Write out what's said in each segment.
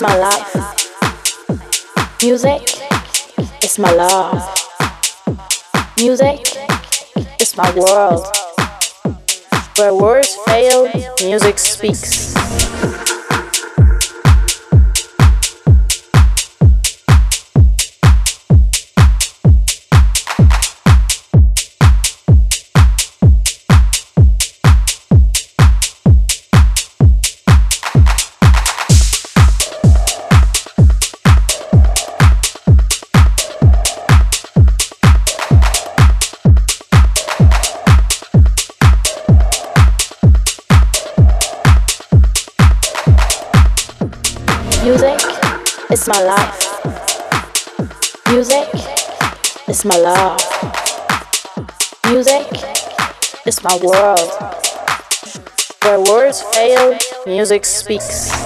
it's my life. Music is my love. Music is my world. Where words fail, music speaks. My love. Music is my world. Where words fail, music speaks.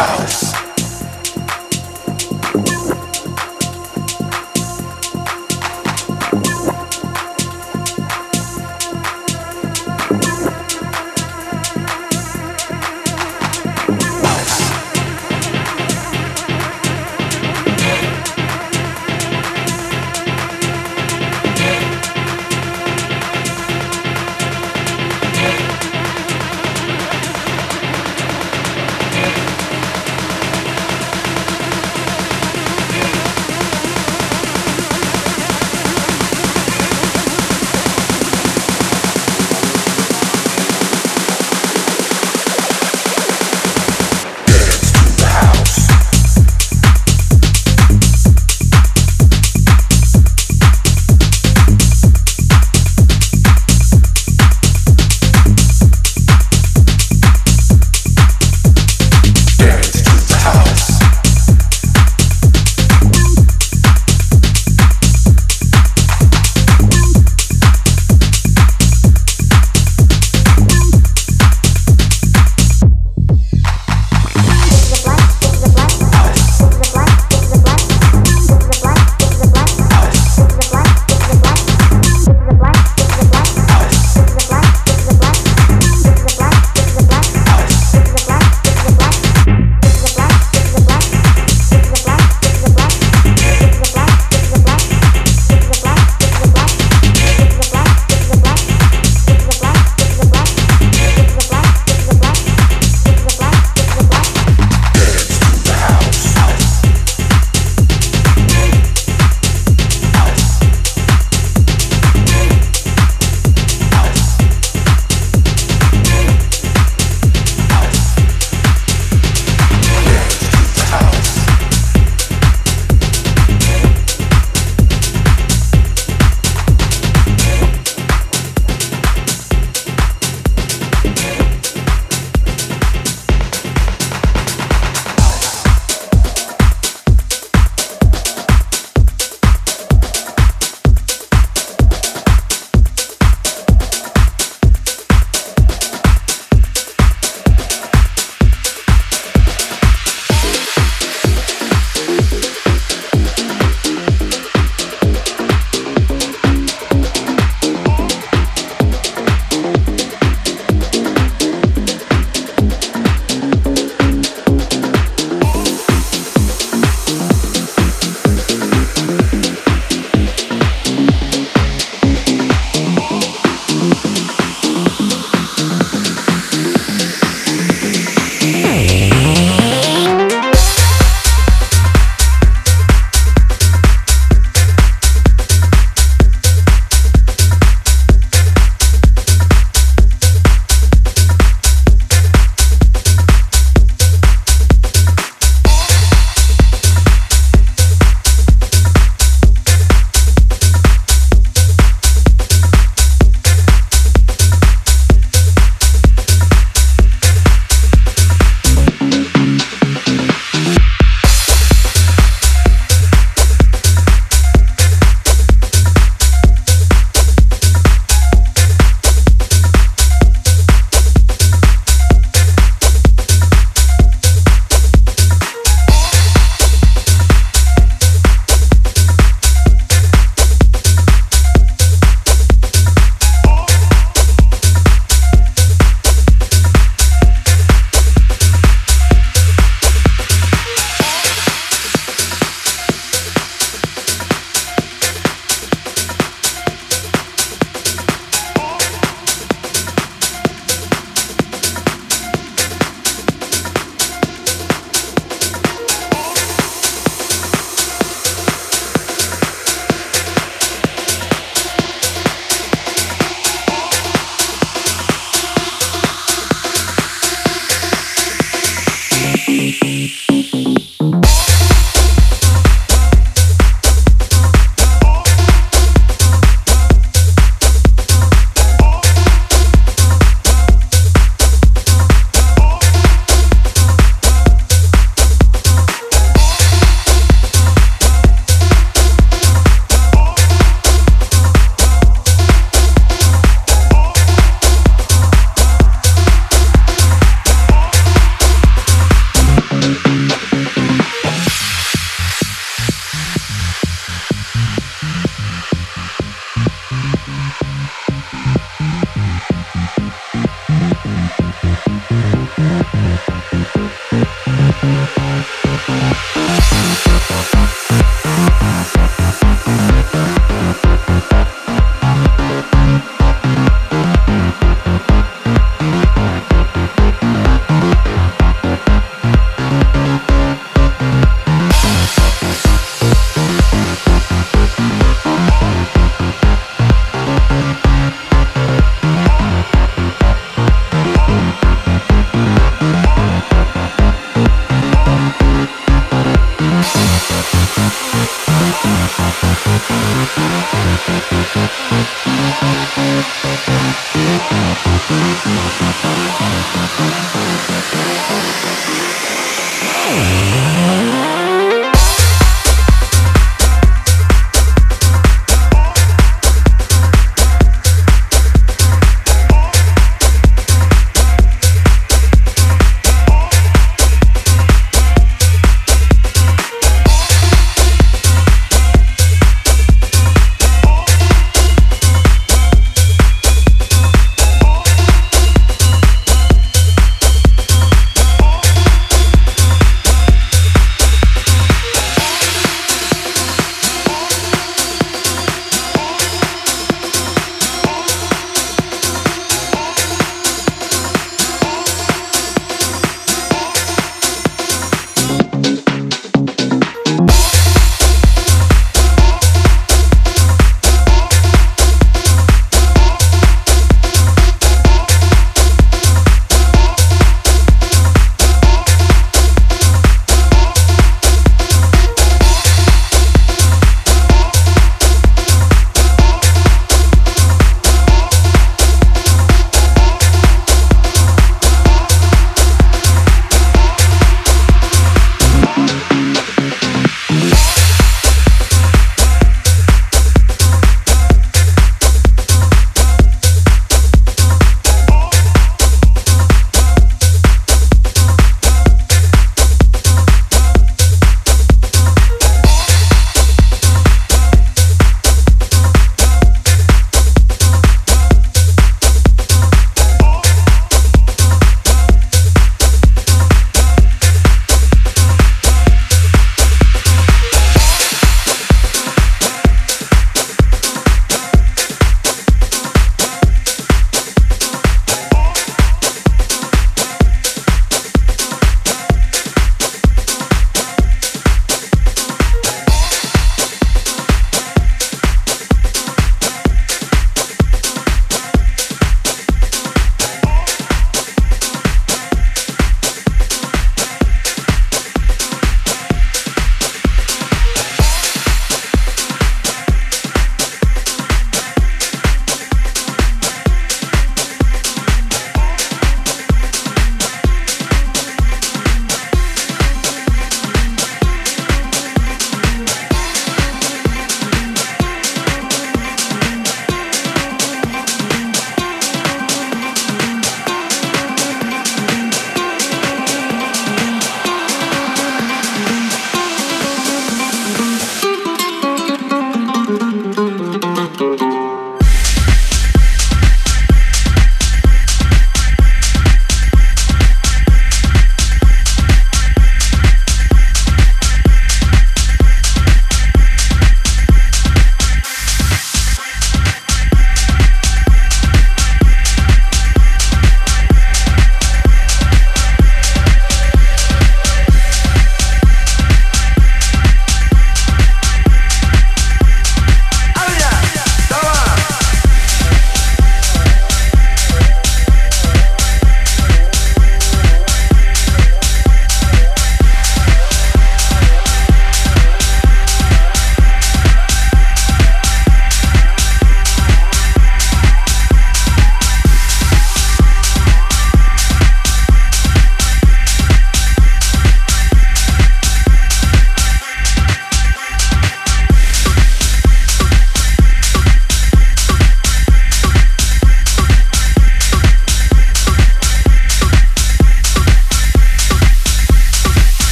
house.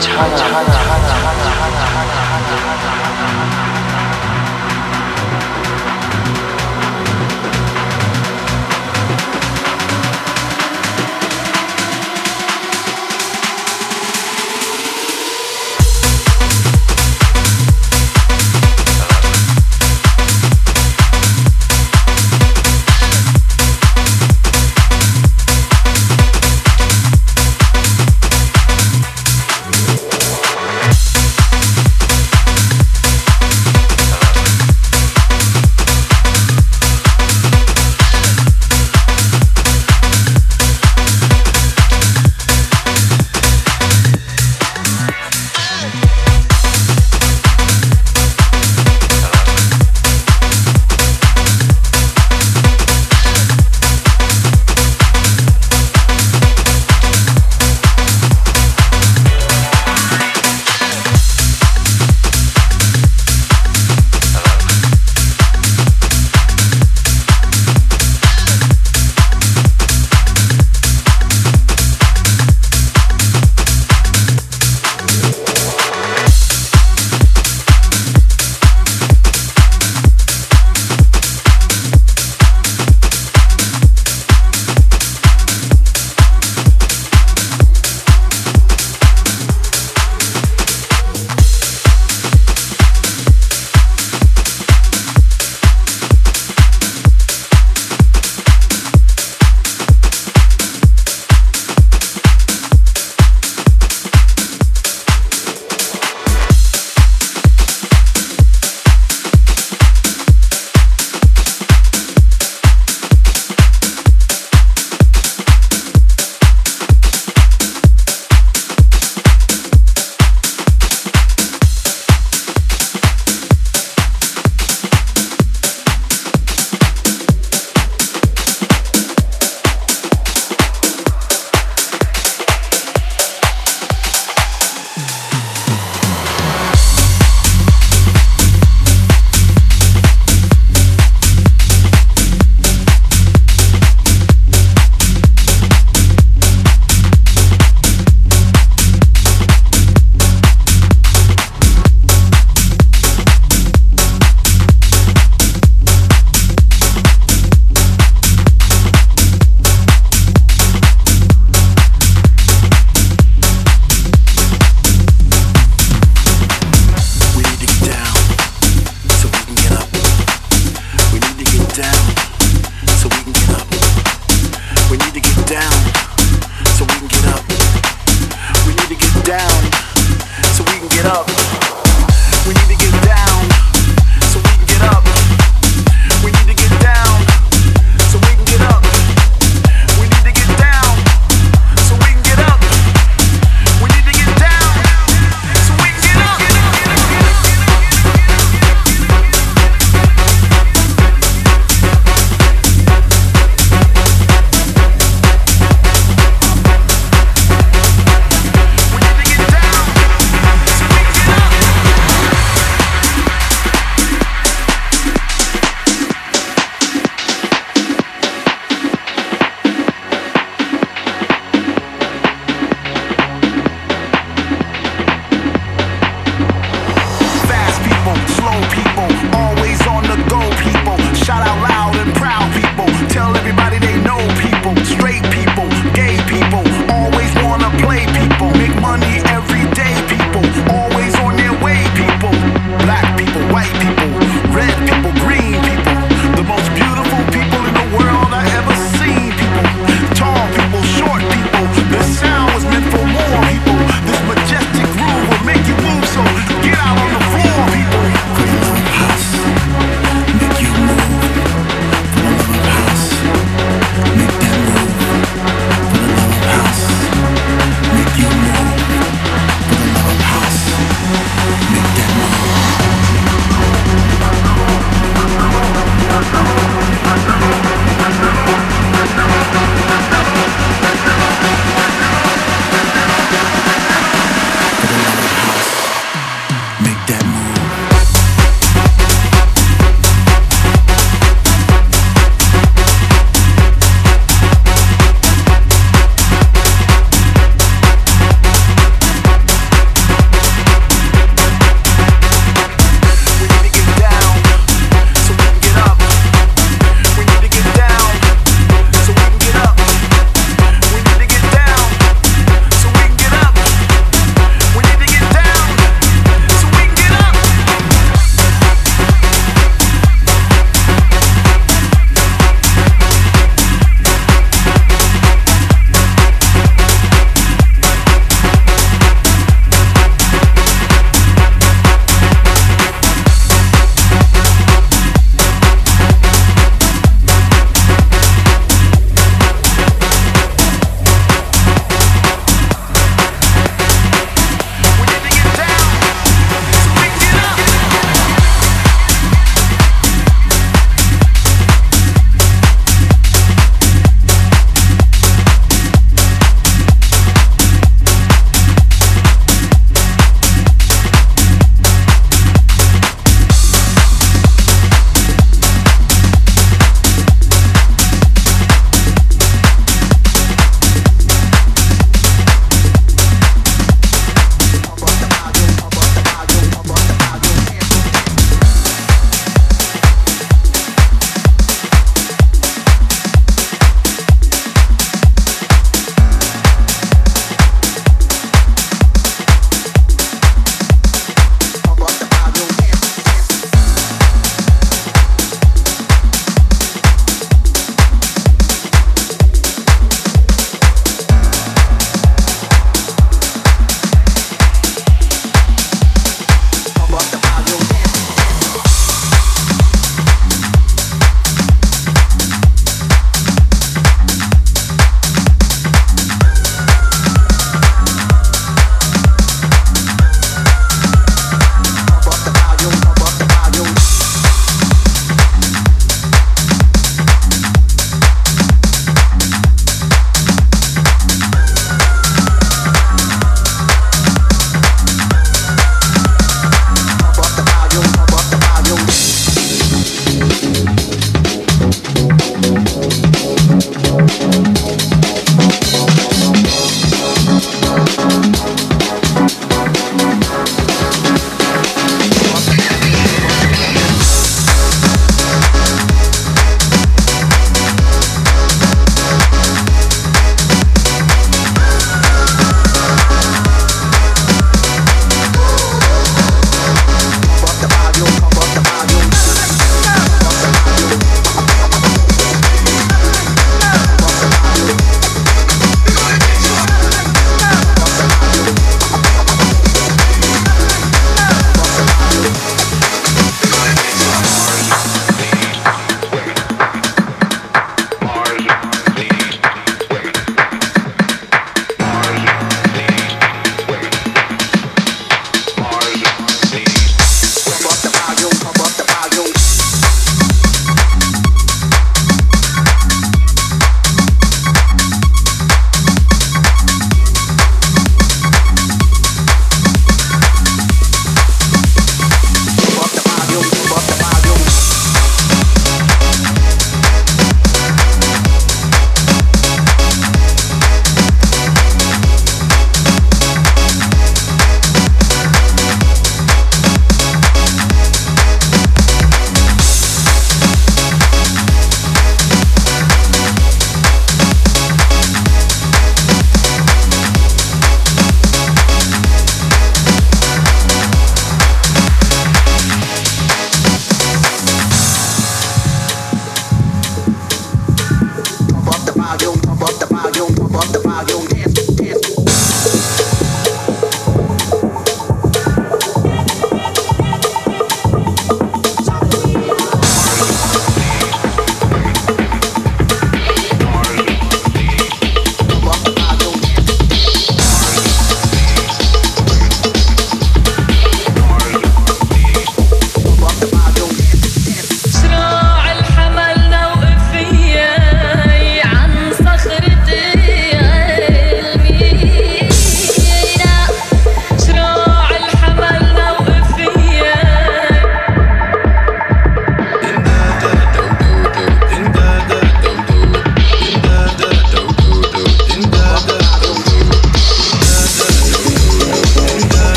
차나 차나 차나 차나 차나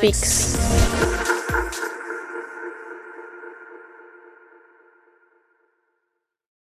speaks.